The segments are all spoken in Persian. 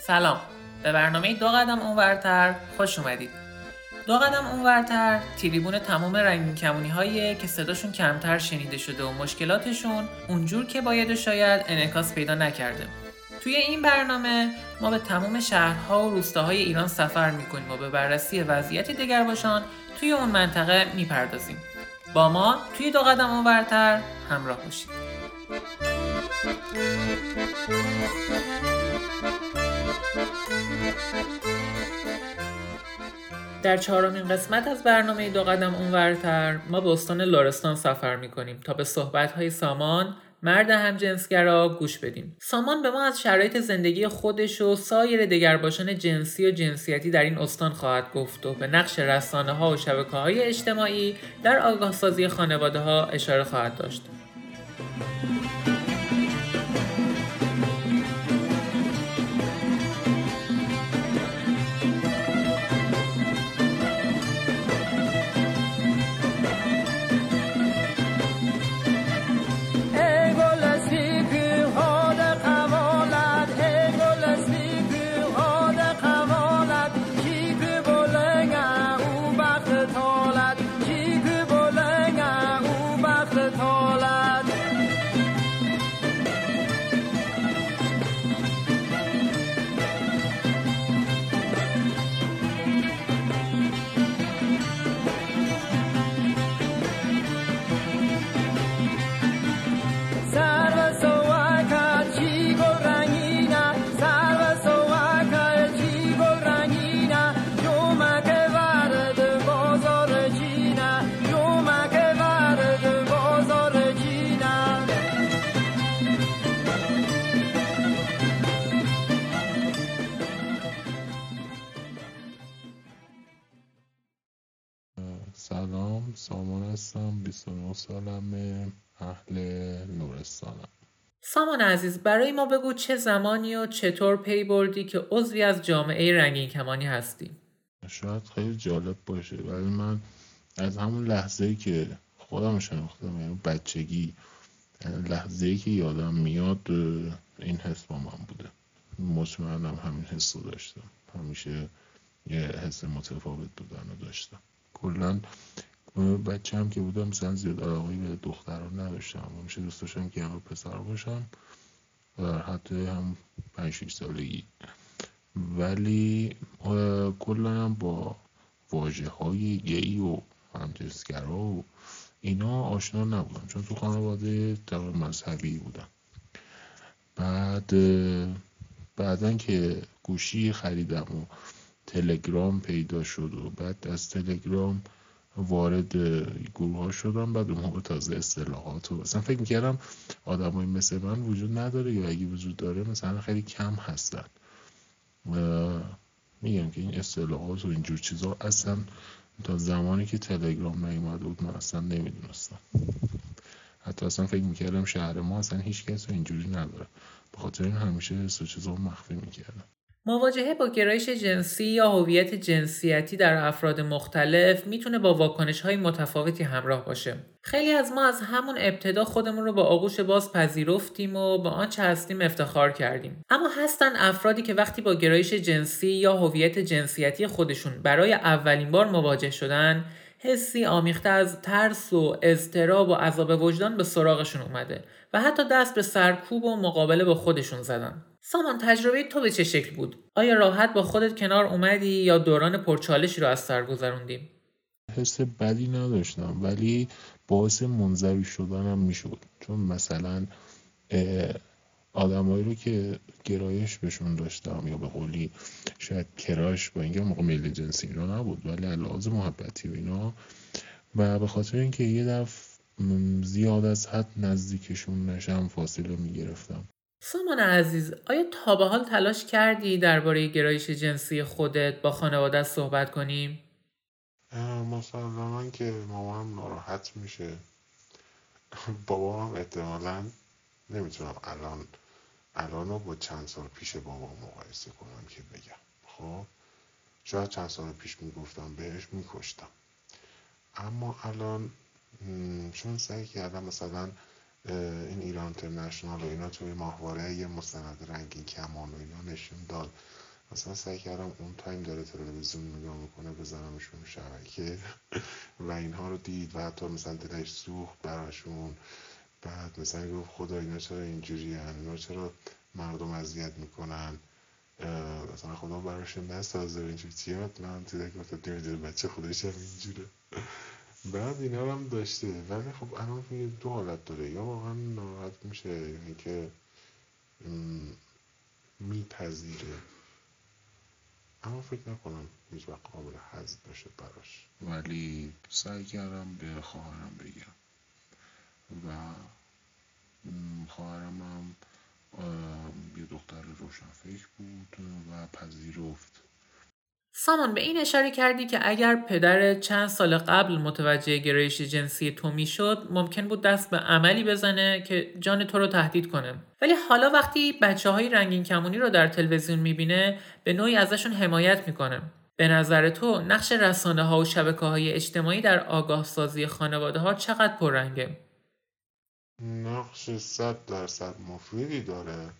سلام. به برنامه دو قدم اونورتر خوش اومدید. دو قدم اونورتر تریبون تمام رنگین کمونی هایی که صداشون کمتر شنیده شده و مشکلاتشون اونجور که باید شاید انعکاس پیدا نکرده. توی این برنامه ما به تمام شهرها و روستاهای ایران سفر می‌کنیم و به بررسی وضعیت دگرباشان توی اون منطقه می‌پردازیم. با ما توی دو قدم اونورتر همراه باشید. در چهارمین قسمت از برنامه دو قدم اونورتر ما به استان لرستان سفر می‌کنیم تا به صحبتهای سامان مرد همجنسگرا گوش بدیم. سامان به ما از شرایط زندگی خودش و سایر دگرباشان جنسی و جنسیتی در این استان خواهد گفت و به نقش رسانه ها و شبکه های اجتماعی در آگاه سازی خانواده ها اشاره خواهد داشت. سالمه اهل نورستانم. سامان عزیز برای ما بگو چه زمانی و چطور پی بردی که عضوی از جامعه رنگین کمانی هستی؟ شاید خیلی جالب باشه ولی من از همون لحظه ای که خودم شناختم یعنی بچگی لحظه ای که یادم میاد این حس با من بوده. مطمئنم همین حس رو داشتم. همیشه یه حس متفاوت بودن رو داشتم. کلا بچه هم که بودم مثلا زیاد علاقه به دختران نداشتم. همیشه دوست داشتم که همه پسر باشم در حتی هم پنج شیش سالگی. ولی کلا هم با واجه های گی و همجنسگرا و اینا آشنا نبودم. چون تو خانواده طبق مذهبی بودم. بعد بعدا که گوشی خریدم و تلگرام پیدا شد و بعد از تلگرام وارد گروه ها شدم بعد اون موقع تازه اصطلاحات و مثلا فکر می‌کردم آدمایی مثل من وجود نداره یا اگه وجود داره مثلا خیلی کم هستن. میگم که این اصطلاحات و اینجور چیزا اصلا تا زمانی که تلگرام نیومده بود من اصلا نمی‌دونستم. حتی اصلا فکر می‌کردم شهر ما اصلا هیچ کس اینجوری نداره. به خاطر این همیشه سو چیزا مخفی می‌کردم. مواجهه با گرایش جنسی یا هویت جنسیتی در افراد مختلف می‌تونه با واکنش های متفاوتی همراه باشه. خیلی از ما از همون ابتدا خودمون رو با آغوش باز پذیرفتیم و به آنچه هستیم افتخار کردیم. اما هستن افرادی که وقتی با گرایش جنسی یا هویت جنسیتی خودشون برای اولین بار مواجه شدن حسی آمیخته از ترس و اضطراب و عذاب وجدان به سراغشون اومده و حتی دست به سرکوب و مقابله با خودشون زدن. سامان تجربه تو به چه شکل بود؟ آیا راحت با خودت کنار اومدی یا دوران پرچالشی رو از سر گذروندیم؟ حس بدی نداشتم ولی باعث منظوی شدنم می‌شد چون مثلا آدمایی رو که گرایش بهشون داشتم یا به قولی شاید کراش با اینکه موقع میل جنسی اینا نبود ولی لحاظ محبتی و اینا. و به خاطر اینکه یه دفع زیاد از حد نزدیکشون نشم فاصله می‌گرفتم. سامان عزیز آیا تا به حال تلاش کردی درباره گرایش جنسی خودت با خانواده صحبت کنیم؟ مسلما که مامانم ناراحت میشه. بابام احتمالا نمی‌تونم الان الان رو با چند سال پیش بابام مقایسه کنم که بگم. خب؟ شاید چند سال پیش می‌گفتم بهش میکشتم. اما الان چون سعی کردم مثلا این ایران اینترنشنال و اینا توی ماهواره یه مستند رنگین کمان و اینا نشون داد. مثلا سعی کردم اون تایم داره تلویزیون نگاه می‌کنه بزنمشون شبکه و اینها رو دید و حتی مثلا دلش سوخت براشون. بعد مثلا گفت خدا اینا چرا اینجوری اینا چرا مردم اذیت می‌کنن؟ مثلا خدا براشون نسازه. اینجوری چیات من دیده گفت نمی‌دونه بچه خودش هم اینجوره. بعد اینا هم داشته. ولی خب الان دو حالت داره. یا واقعا ناراحت میشه. یعنی که میپذیره. اما فکر نکنم هیچ وقت قابل حذف باشه براش. ولی سعی کردم به خواهرم بگم. و خواهرم یه دختر روشنفکر بود و پذیرفت. سامان به این اشاره کردی که اگر پدر چند سال قبل متوجه گرایش جنسی تو می‌شد ممکن بود دست به عملی بزنه که جان تو رو تهدید کنه. ولی حالا وقتی بچه های رنگین کمونی رو در تلویزیون می‌بینه به نوعی ازشون حمایت می‌کنه. به نظر تو نقش رسانه ها و شبکه های اجتماعی در آگاه سازی خانواده ها چقدر پررنگه؟ نقش صد درصد مفیدی داره.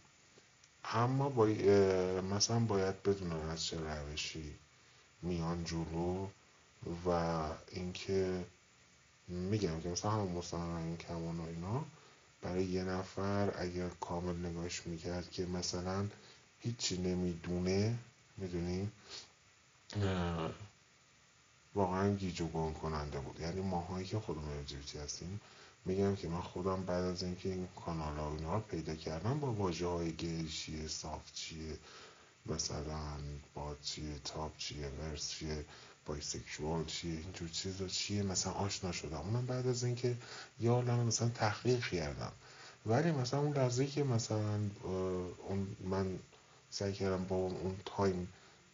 اما با... مثلا باید بدونن از چه روشی میان جلو و اینکه میگم که مثلا همون مستند این کمان و اینا برای یه نفر اگر کامل نگاش می‌کرد که مثلا هیچی نمی‌دونه می‌دونی؟ واقعا گیج و کننده بود. یعنی ماهایی که خودمون LGBT هستیم میگم که من خودم بعد از اینکه این کانال ها اینا رو پیدا کردم با واژه های گیل چیه صاف چیه مثلا با چیه top چیه vers چیه bisexual چیه اینجور چیزا چیه مثلا آشنا شدم. اونم بعد از اینکه یه عالم مثلا تحقیق کردم. ولی مثلا اون لحظه که مثلا اون من سعی کردم با اون تایم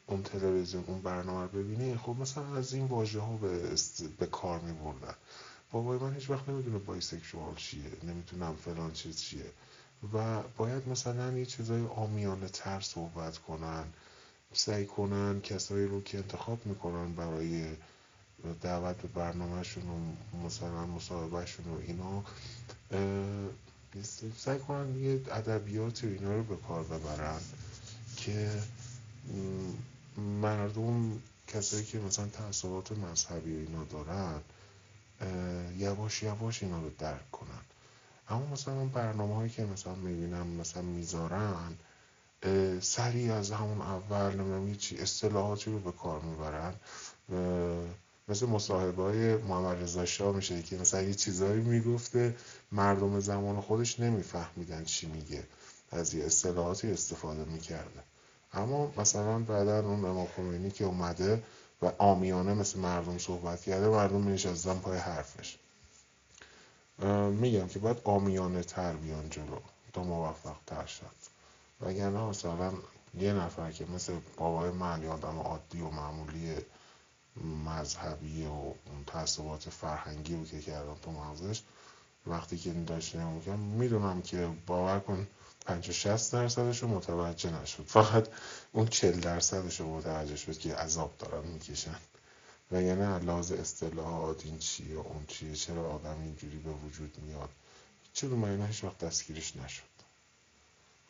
اون تلویزیون اون برنامه رو ببینی خب مثلا از این واژه ها به, به کار می بردن بابای من هیچ وقت نمی‌دونه بایسکشوال چیه نمی‌تونم فلان چیز چیه. و باید مثلا یه چیزای آمیانه تر صحبت کنن سعی کنن کسایی رو که انتخاب می‌کنن برای دعوت به برنامهشون و مثلا مصاحبهشون و اینا سعی کنن یه ادبیات اینا رو به کار ببرن که مردم کسایی که مثلا تعصبات مذهبی اینا دارن یواش یواش اینا رو درک کنن. اما مثلا برنامه هایی که مثلا می‌بینم مثلا می‌ذارن سریع از همون اول نمی‌دونم چی اصطلاحاتی رو به کار می‌برن. مثل مصاحبه های محمد رضا شاه میشه که مثلا یه چیزایی می‌گفته مردم زمان خودش نمیفهمیدن چی میگه. از یه اصطلاحاتی استفاده می‌کرده. اما مثلا بعدا اون امام که اومده و آمیانه مثل مردم صحبت کرده مردم مینشستن پای حرفش. میگم که باید آمیانه تر بیان جلو تا موفق تر شد. وگرنه مثلا یه نفر که مثل بابای من یا آدم عادی و معمولی مذهبی و تعصبات فرهنگی رو که کردم تو مغزش وقتی که داشت نمیگم می‌دونم که باور کن 50 60 درصدش رو متوجه نشد. فقط اون 40 درصدش رو متوجه شد که عذاب دارن می‌کشن. و یعنی لحاظ اصطلاحات این چیه اون چیه چرا آدم اینجوری به وجود میاد؟ چرا من هیچ وقت دستگیرش نشد.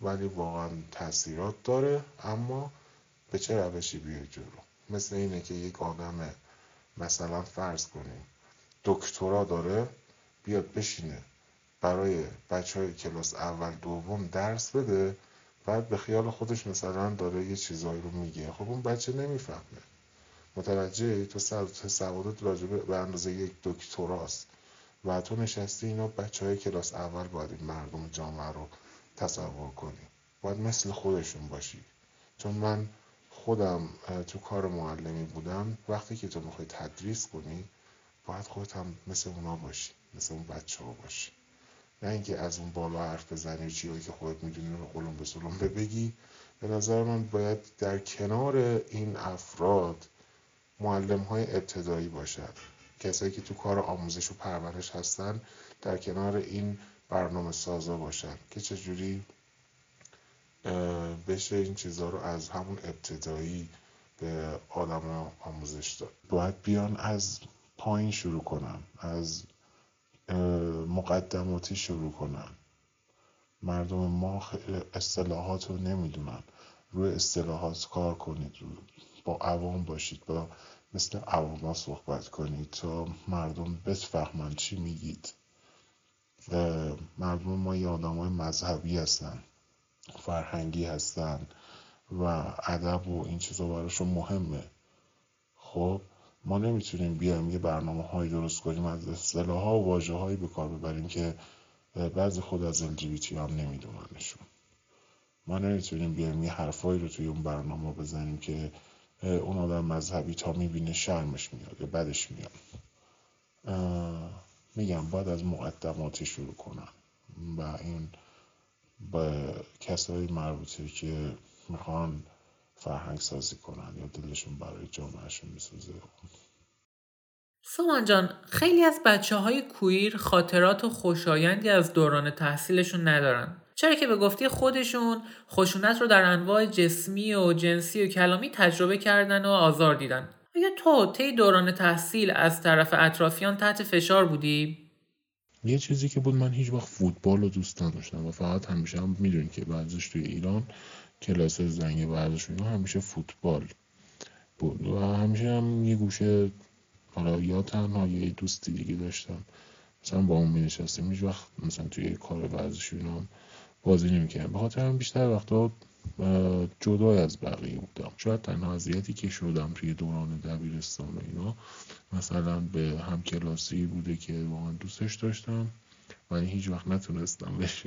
ولی واقعا تاثیرات داره اما به چه روشی بیای جلو؟ مثل اینه که یک آدم مثلا فرض کنیم دکترا داره بیاد بشینه برای بچه های کلاس اول دوم درس بده بعد به خیال خودش مثلا داره یه چیزایی رو میگه. خب اون بچه نمی‌فهمه. متوجه تو سوادت راجبه به اندازه یک دکتراست. و تو نشستی اینا بچه های کلاس اول باید این مردم جامعه رو تصور کنی. باید مثل خودشون باشی. چون من خودم تو کار معلمی بودم. وقتی که تو می‌خوای تدریس کنی باید خودت هم مثل اونا باشی. مثل اون بچه ها باشی نه اینکه از اون بالا حرف بزنی چیزی که خودت می‌دونی رو قلم به سلم بگی به نظر من باید در کنار این افراد معلم های ابتدایی باشد کسایی که تو کار آموزش و پرورش هستن در کنار این برنامه سازا باشن که چجوری بشه این چیزها رو از همون ابتدایی به آدم آموزش داد. باید بیان از پایین شروع کنم از مقدماتی شروع کنن. مردم ما اصطلاحات رو نمی‌دونن. روی اصطلاحات کار کنید. با عوام باشید. با مثل عواما صحبت کنید تا مردم بفهمن چی میگید. مردم ما یه آدم های مذهبی هستن. فرهنگی هستن. و ادب و این چیزا براشون مهمه. خب؟ ما نمی‌تونیم بیایم یه برنامه هایی درست کنیم از اصطلاح ها و واجه هایی به ببریم که بعضی خود از LGBT هم نمیدوننشون. ما نمی‌تونیم بیایم یه حرفایی رو توی اون برنامه بزنیم که اون آدم مذهبی تا می‌بینه شرمش میاد یا بدش میاد. میگم باید از مقدماتی شروع کنم و این با کسایی مربوطه که می‌خوان فرهنگ سازی کنن یا دلشون برای جامعهشون میسوزه. سامان جان خیلی از بچه های کویر خاطرات و خوشایندی از دوران تحصیلشون ندارن. چرا که به گفتی خودشون خشونت رو در انواع جسمی و جنسی و کلامی تجربه کردن و آزار دیدن. آیا تو طی دوران تحصیل از طرف اطرافیان تحت فشار بودی؟ یه چیزی که بود من هیچ وقت فوتبال رو دوست نداشتم و فقط همیشه هم می‌دونی که ورزش توی ایران کلاس زنگ ورزش اینا همیشه فوتبال بود و همیشه هم یه گوشه حالا یا تنها یه دوستی دیگه داشتم. مثلا با اون می نشستیم هیچ وقت مثلا توی کار ورزش اینا بازی نمی‌کردم به خاطر بیشتر وقتا جدا از بقیه بودم. شاید تنها اذیتی که شدم توی دوران دبیرستان و اینا مثلا به هم کلاسی بوده که واقعا دوستش داشتم ولی هیچ وقت نتونستم بهش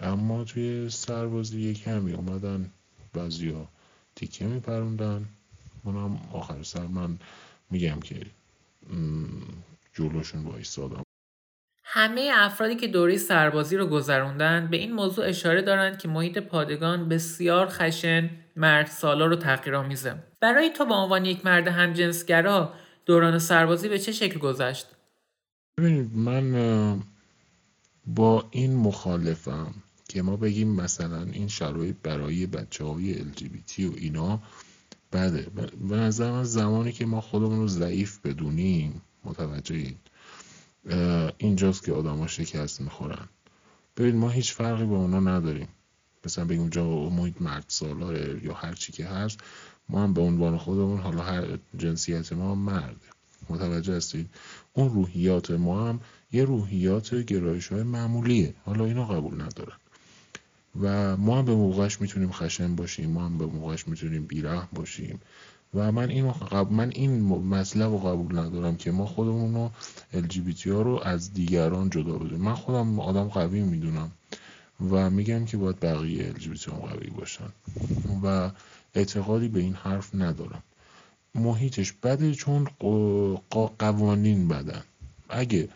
اما توی سربازی کمی اومدن بعضیا تیکه میپروندن. اونم آخر سر من میگم که جلوشون وایستادم. همه افرادی که دوره سربازی رو گذروندن به این موضوع اشاره دارند که محیط پادگان بسیار خشن مرد سالا رو تحقیرآمیزه برای تو به عنوان یک مرد همجنسگرا دوران سربازی به چه شکل گذشت؟ ببینید من با این مخالفم که ما بگیم مثلا این شرایط برای بچه های LGBT و اینا بده. به نظر من زمانی که ما خودمون رو ضعیف بدونیم متوجه اینجاست که آدما شکست می‌خورن. ببین ما هیچ فرقی با اونا نداریم. مثلا بگیم اونجا محیط مرد سالاره یا هر چی که هست ما هم به عنوان خودمون حالا هر جنسیت ما هم مرده متوجه هستید؟ اون روحیات ما هم یه روحیات گرایش های معمولیه. حالا اینا قبول ندارن و ما هم به موقعش می‌تونیم خشن باشیم ما هم به موقعش می‌تونیم بیره باشیم. و من این من این مطلب رو قبول ندارم که ما خودمون رو LGBT ها رو از دیگران جدا بدونیم. من خودم آدم قوی می‌دونم و میگم که باید بقیه LGBT هم قوی باشن و اعتقادی به این حرف ندارم. محیطش بده چون قوانین بدن. اگه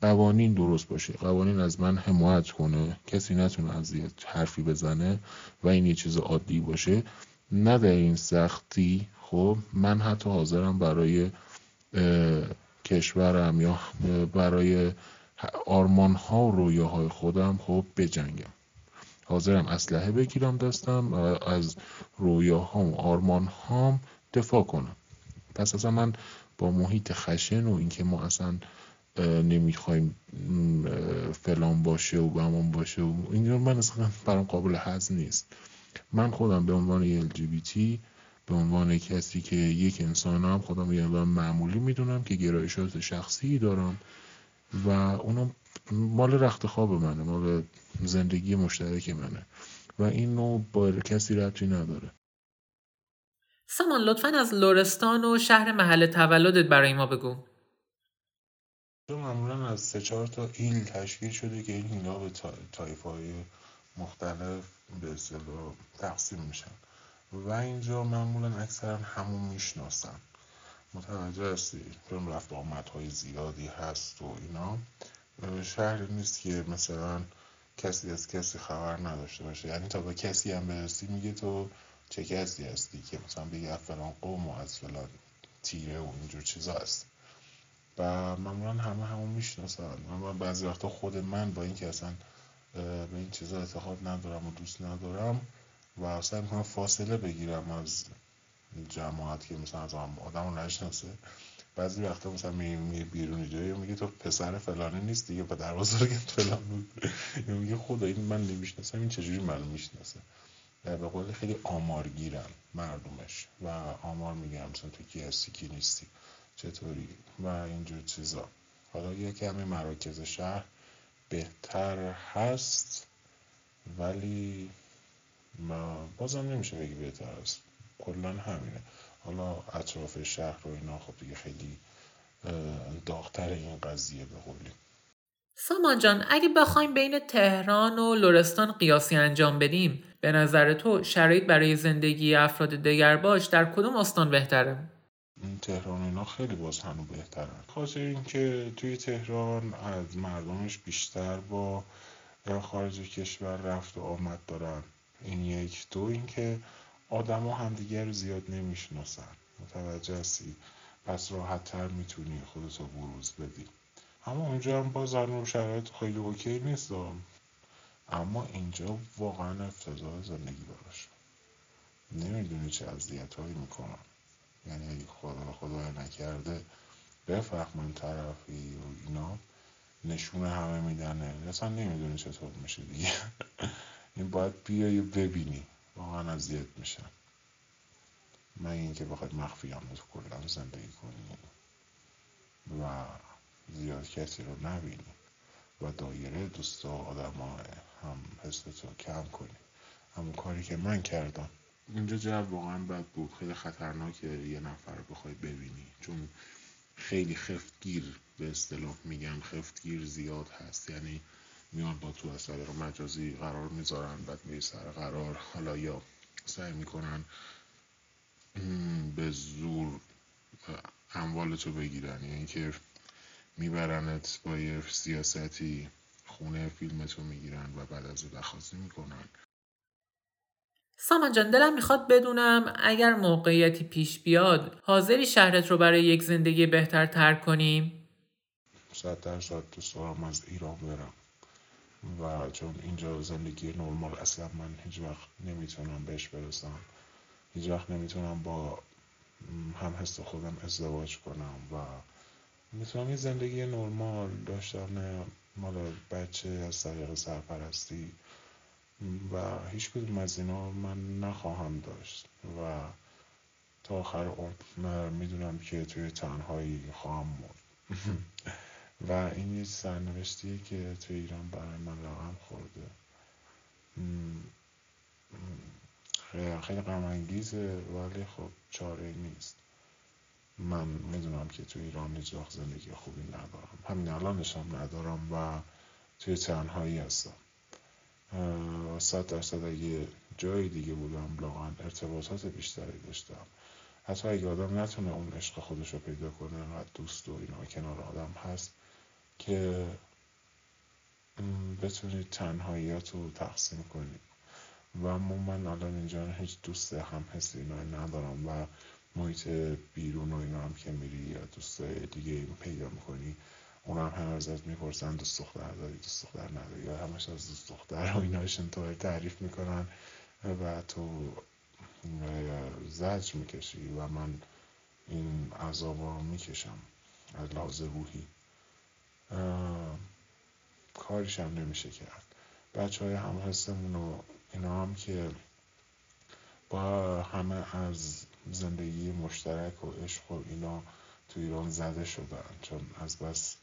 قوانین درست باشه. قوانین از من حمایت کنه. کسی نتونه از حرفی بزنه و این یه چیز عادی باشه. نه در این سختی. خب من حتی حاضرم برای کشورم یا برای آرمان ها و رویاهای خودم خب بجنگم. حاضرم اسلحه بگیرم دستم از رویاهام و آرمان هام دفاع کنم. پس اصلا من با محیط خشن و اینکه ما اصلا نمی‌خوایم فلان باشه و بهمان باشه و این من اصلا برام قابل هضم نیست. من خودم به عنوان LGBT به عنوان کسی که یک انسانم خودم یه معمولی می‌دونم که گرایشات شخصی دارم و اونم مال رخت خواب منه مال زندگی مشترک منه و این نوع با کسی ربطی نداره. سامان لطفا از لرستان و شهر محل تولدت برای ما بگو. معمولا از سه چهار تا ایل تشکیل شده که این اینا به طایفه های مختلف به اصطلاح تقسیم میشن. و اینجا معمولا اکثرا همون می‌شناسن. متوجه هستی؟ چون رفت های زیادی هست و اینا. شهری نیست که مثلا کسی از کسی خبر نداشته باشه. یعنی تا به کسی هم برسی میگه تو چه کسی هستی که مثلا بگه فلان قوم و از فلان تیره و اینجور چیزا هست. و معمولا همه همون می‌شناسن. من بعضی وقتا خود من با اینکه اصلا به این چیزا اعتقاد ندارم و دوست ندارم و اصلا می‌کنم فاصله بگیرم از جماعت که مثلا از آدم رو نشناسه بعضی وقتا مثلا میگه بیرون جایی میگه تو پسر فلانه نیست دیگه پدر بزرگت فلان بود. میگه خدا این من نمی‌شناسم این چجوری منو می‌شناسه؟ به قول خیلی آمارگیرن مردمش و آمار میگم مثلا تو کی هستی کی نیستی. چطوری و اینجور چیزا. حالا یه کمی مراکز شهر بهتر هست ولی بازم نمیشه بگی بهتر هست. کلا همینه. حالا اطراف شهر و اینا خب دیگه خیلی داغتر این قضیه به قولی. سامان جان اگه بخوایم بین تهران و لرستان قیاسی انجام بدیم به نظر تو شرایط برای زندگی افراد دگر باش در کدوم استان بهتره؟ تهران اینا خیلی باز هنو بهترن. خاطر اینکه توی تهران از مردمش بیشتر با خارج کشور رفت و آمد دارن. این یک. دو اینکه آدما همدیگه رو زیاد نمی‌شناسن. متوجه هستی؟ پس راحت تر می‌تونی خودتو بروز بدی. اما اونجا هم باز شرایط خیلی اوکی نیست اما اینجا واقعا افتضاح زندگی براش. نمی‌دونی چه اذیت هایی می‌کنن. یعنی خدا خدا نکرده بفهمن طرفی و اینا. نشون همه میدنه اصلا نمی‌دونی چطور میشه دیگه. این باید بیای و ببینی. واقعا اذیت میشن. من اینکه بخواد مخفی هم کلا زندگی کنی و زیاد کسی رو نبینی و دایره دوست و آدم هم حستو کم کنی. همون کاری که من کردم اینجا جو واقعا بد بود. خیلی خطرناکه یه نفر رو بخوای ببینی. چون خیلی خفتگیر به اصطلاح میگن خفتگیر زیاد هست. یعنی میان با تو از طریق مجازی قرار می‌ذارن بعد می سر قرار. حالا یا سعی می‌کنن به زور اموالتو بگیرن. یعنی که میبرنت با یه سیاستی خونه فیلمتو می‌گیرن و بعد از دخواستی می‌کنن. سامان جان دلم می‌خواد بدونم اگر موقعیتی پیش بیاد حاضری شهرت رو برای یک زندگی بهتر ترک کنیم؟ صد درصد دوست دارم از ایران برم. و چون اینجا زندگی نرمال اصلا من هیچ وقت نمی‌تونم بهش برسم. هیچ وقت نمی‌تونم با هم حس خودم ازدواج کنم و می‌تونم یه زندگی نرمال داشتن مال بچه از طریق سرپرستی. و هیچ کدوم از اینا من نخواهم داشت و تا آخر عمر می‌دونم که توی تنهایی خواهم مرد. و این یه سرنوشتیه که توی ایران برای من رقم خورده. خیلی غم ولی خب چاره نیست. من می‌دونم که توی ایران هیچ زندگی خوبی ندارم. همین الانش هم ندارم و توی تنهایی هستم. صد درصد اگه جای دیگه بودم واقعا ارتباطات بیشتری داشتم. حتی اگه آدم نتونه اون عشق خودش رو پیدا کنه انقدر دوست و اینا کنار آدم هست که بتونید تنهاییات رو تقسیم کنید. و اما من الان اینجا هیچ دوست هم حسی اینا ندارم و محیط بیرون و اینا هم که میری یا دوست دیگه پیدا می‌کنی اون هم همه ازت می‌پرسن دوست دختر داری دوست دختر نداری؟ یا همش از دوست دختر و ایناشون تو تعریف می‌کنن و تو زج می‌کشی و من این عذاب رو می‌کشم از لحاظ روحی. کاریش هم نمیشه کرد. بچه های هم حسمون و اینا هم که با همه از زندگی مشترک و عشق و اینا تو ایران زده شدن چون از بس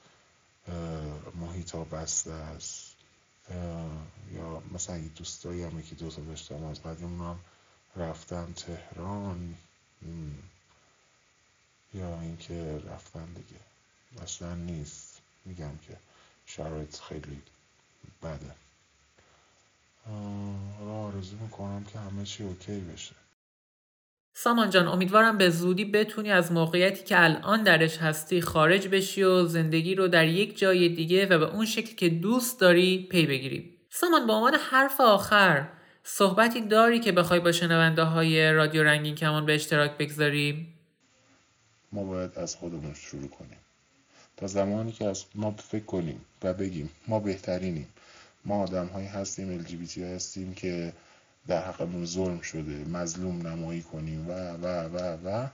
محیط ها بسته است. یا مثلا اگه دوستایی هم یکی دوتا داشتم از قدیم هم رفتن تهران. یا اینکه رفتن دیگه. اصلا نیست. میگم که شرایط خیلی بده. آرزو می‌کنم که همه چی اوکی بشه. سامان جان امیدوارم به زودی بتونی از موقعیتی که الان درش هستی خارج بشی و زندگی رو در یک جای دیگه و به اون شکلی که دوست داری پی بگیری. سامان به عنوان حرف آخر صحبتی داری که بخوای با شنونده های رادیو رنگین کمان به اشتراک بگذاری؟ ما باید از خودمون شروع کنیم. تا زمانی که از ما فکر کنیم و بگیم ما بهترینیم ما آدم هستیم LGBT هستیم که در حقمون ظلم شده مظلوم نمایی کنیم و و و و.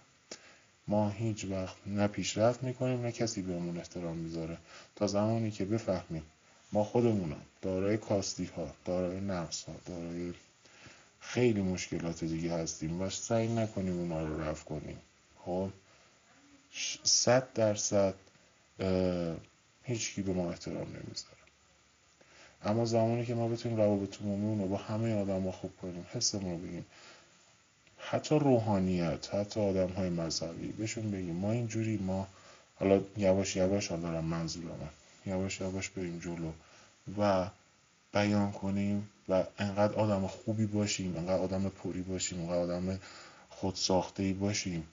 ما هیچ وقت نه پیشرفت می‌کنیم نه کسی بهمون احترام می‌ذاره. تا زمانی که بفهمیم ما خودمونم دارای کاستی ها دارای نقص ها دارای خیلی مشکلات دیگه هستیم و سعی نکنیم اونا رو رفع کنیم. خب؟ صد درصد هیچکی به ما احترام نمی‌ذاره. اما زمانی که ما بتونیم روابط عمومی رو با همه آدم خوب کنیم حسمون رو بگیم. حتی روحانیت حتی آدم های مذهبی. بهشون بگیم ما اینجوری ما حالا یواش یواش حالا دارم منظورم یواش یواش بریم جلو و بیان کنیم و انقدر آدم خوبی باشیم انقدر آدم پوری باشیم انقدر آدم خودساخته ای باشیم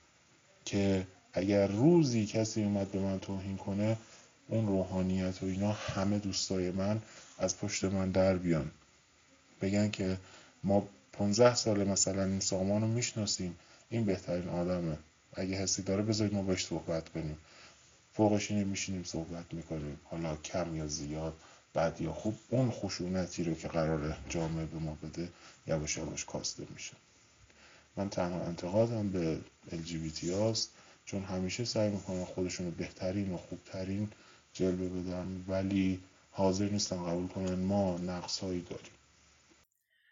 که اگر روزی کسی اومد به من توهین کنه اون روحانیت و اینا همه دوستای من از پشت من در بیان. بگن که ما 15 سال مثلا این سامان رو می‌شناسیم این بهترین آدمه. اگه حسی داره بذارید ما باش صحبت کنیم. فوقش اینه میشینیم صحبت می‌کنیم. حالا کم یا زیاد بعد یا خوب اون خشونتی رو که قرار جامعه به ما بده یواش یواش کاسته میشه. من تنها انتقادم به LGBT هاست چون همیشه سعی می‌کنن خودشون رو بهترین و خوبترین جلوه بدن ولی حاضر نیستن قبول کنن. ما نقصهایی داریم.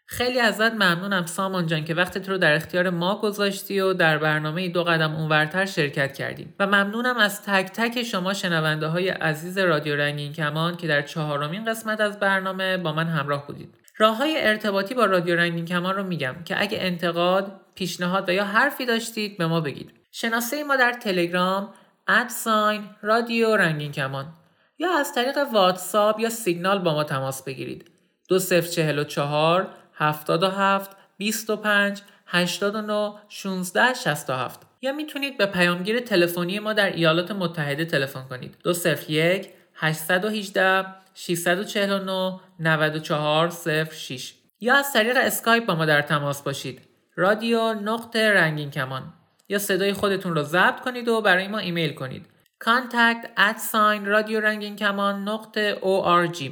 خیلی ازت ممنونم سامان جان که وقتت رو در اختیار ما گذاشتی و در برنامه دو قدم اونورتر شرکت کردیم. و ممنونم از تک تک شما شنونده های عزیز رادیو رنگین کمان که در چهارمین قسمت از برنامه با من همراه بودید. راه های ارتباطی با رادیو رنگین کمان رو میگم که اگه انتقاد، پیشنهاد و یا حرفی داشتید به ما بگید. شناسه ما در تلگرام at sign رادیو رنگین کمان. یا از طریق واتساپ یا سیگنال با ما تماس بگیرید. 2044 77 25 89 16 67 یا می‌تونید به پیامگیر تلفنی ما در ایالات متحده تلفن کنید. 201 818 649 94 06 یا از طریق اسکایپ با ما در تماس باشید. رادیو نقطه رنگین کمان. یا صدای خودتون رو ضبط کنید و برای ما ایمیل کنید. Contact at sign رادیو رنگین کمان نقطه org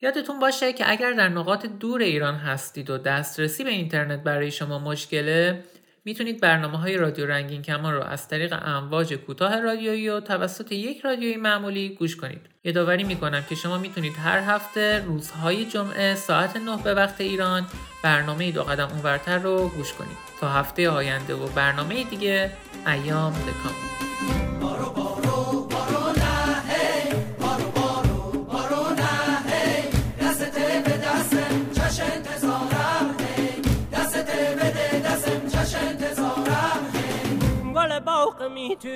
یادتون باشه که اگر در نقاط دور ایران هستید و دسترسی به اینترنت برای شما مشکله می‌تونید برنامه های رادیو رنگین کمان رو از طریق امواج کوتاه رادیویی و توسط یک رادیوی معمولی گوش کنید. یادآوری می‌کنم که شما می‌تونید هر هفته روزهای جمعه ساعت 9 به وقت ایران برنامه دو قدم اونورتر رو گوش کنید. تا هفته آینده و برنامه دیگه ایام دکام. می تو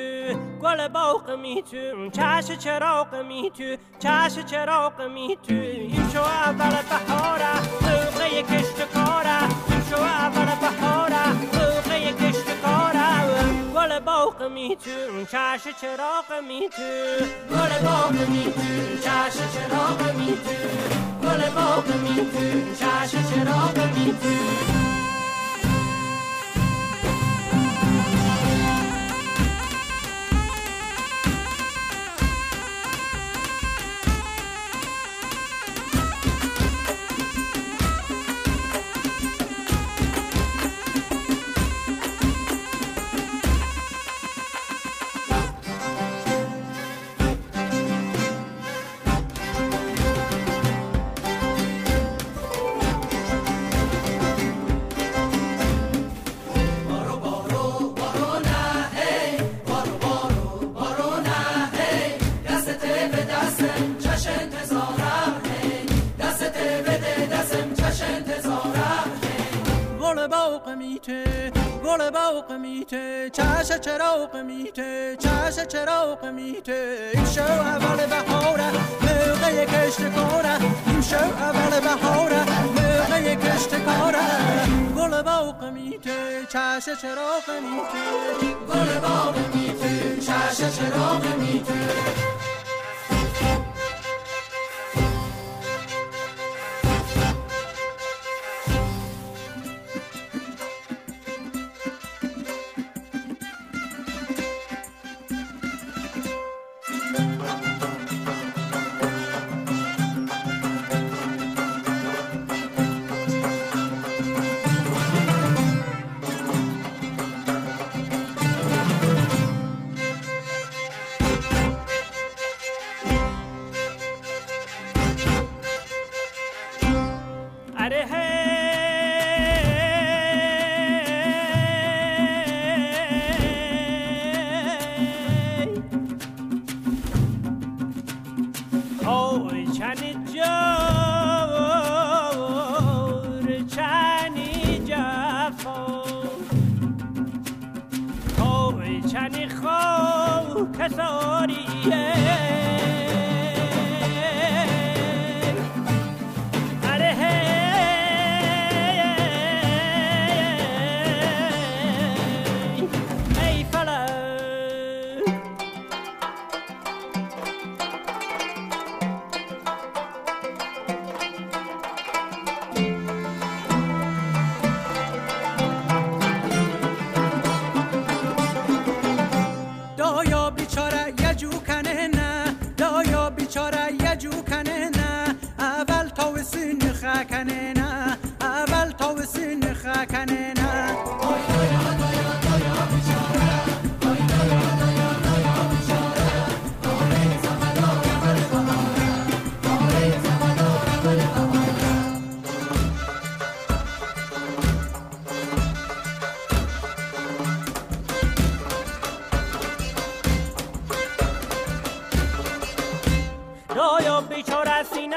گل باغ می تو چش چراغ می تو چش چراغ می تو این شو اول بهاره موقع کشت کاره این شو اول بهاره موقع کشت کاره گل باغ می تو چش چراغ می تو گل باغ می تو چش چراغ می تو گل باغ می تو چش چراغ می تو میته چش چراغ میته چش چراغ میته. این شو اول بهاره موقع کشت کاره. این شو اول بهاره موقع کشت کاره. گل باغ میته چش چراغ میته. گل باغ میته چش چراغ میته.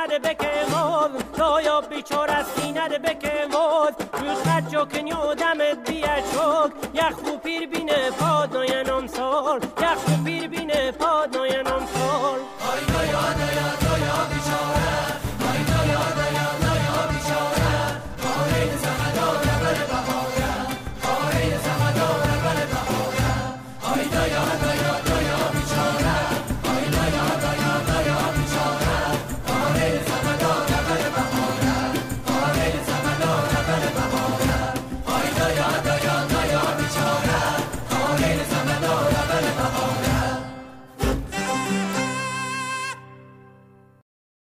نده بکه مود تو یا بیچار از نده بکه مود روش خد جا کنی و دمت بیه چوک یک خوب پیر بینه پاد نای نام سال. یک خوب پیر بینه پاد نای نام سال. آی نای آی نای آی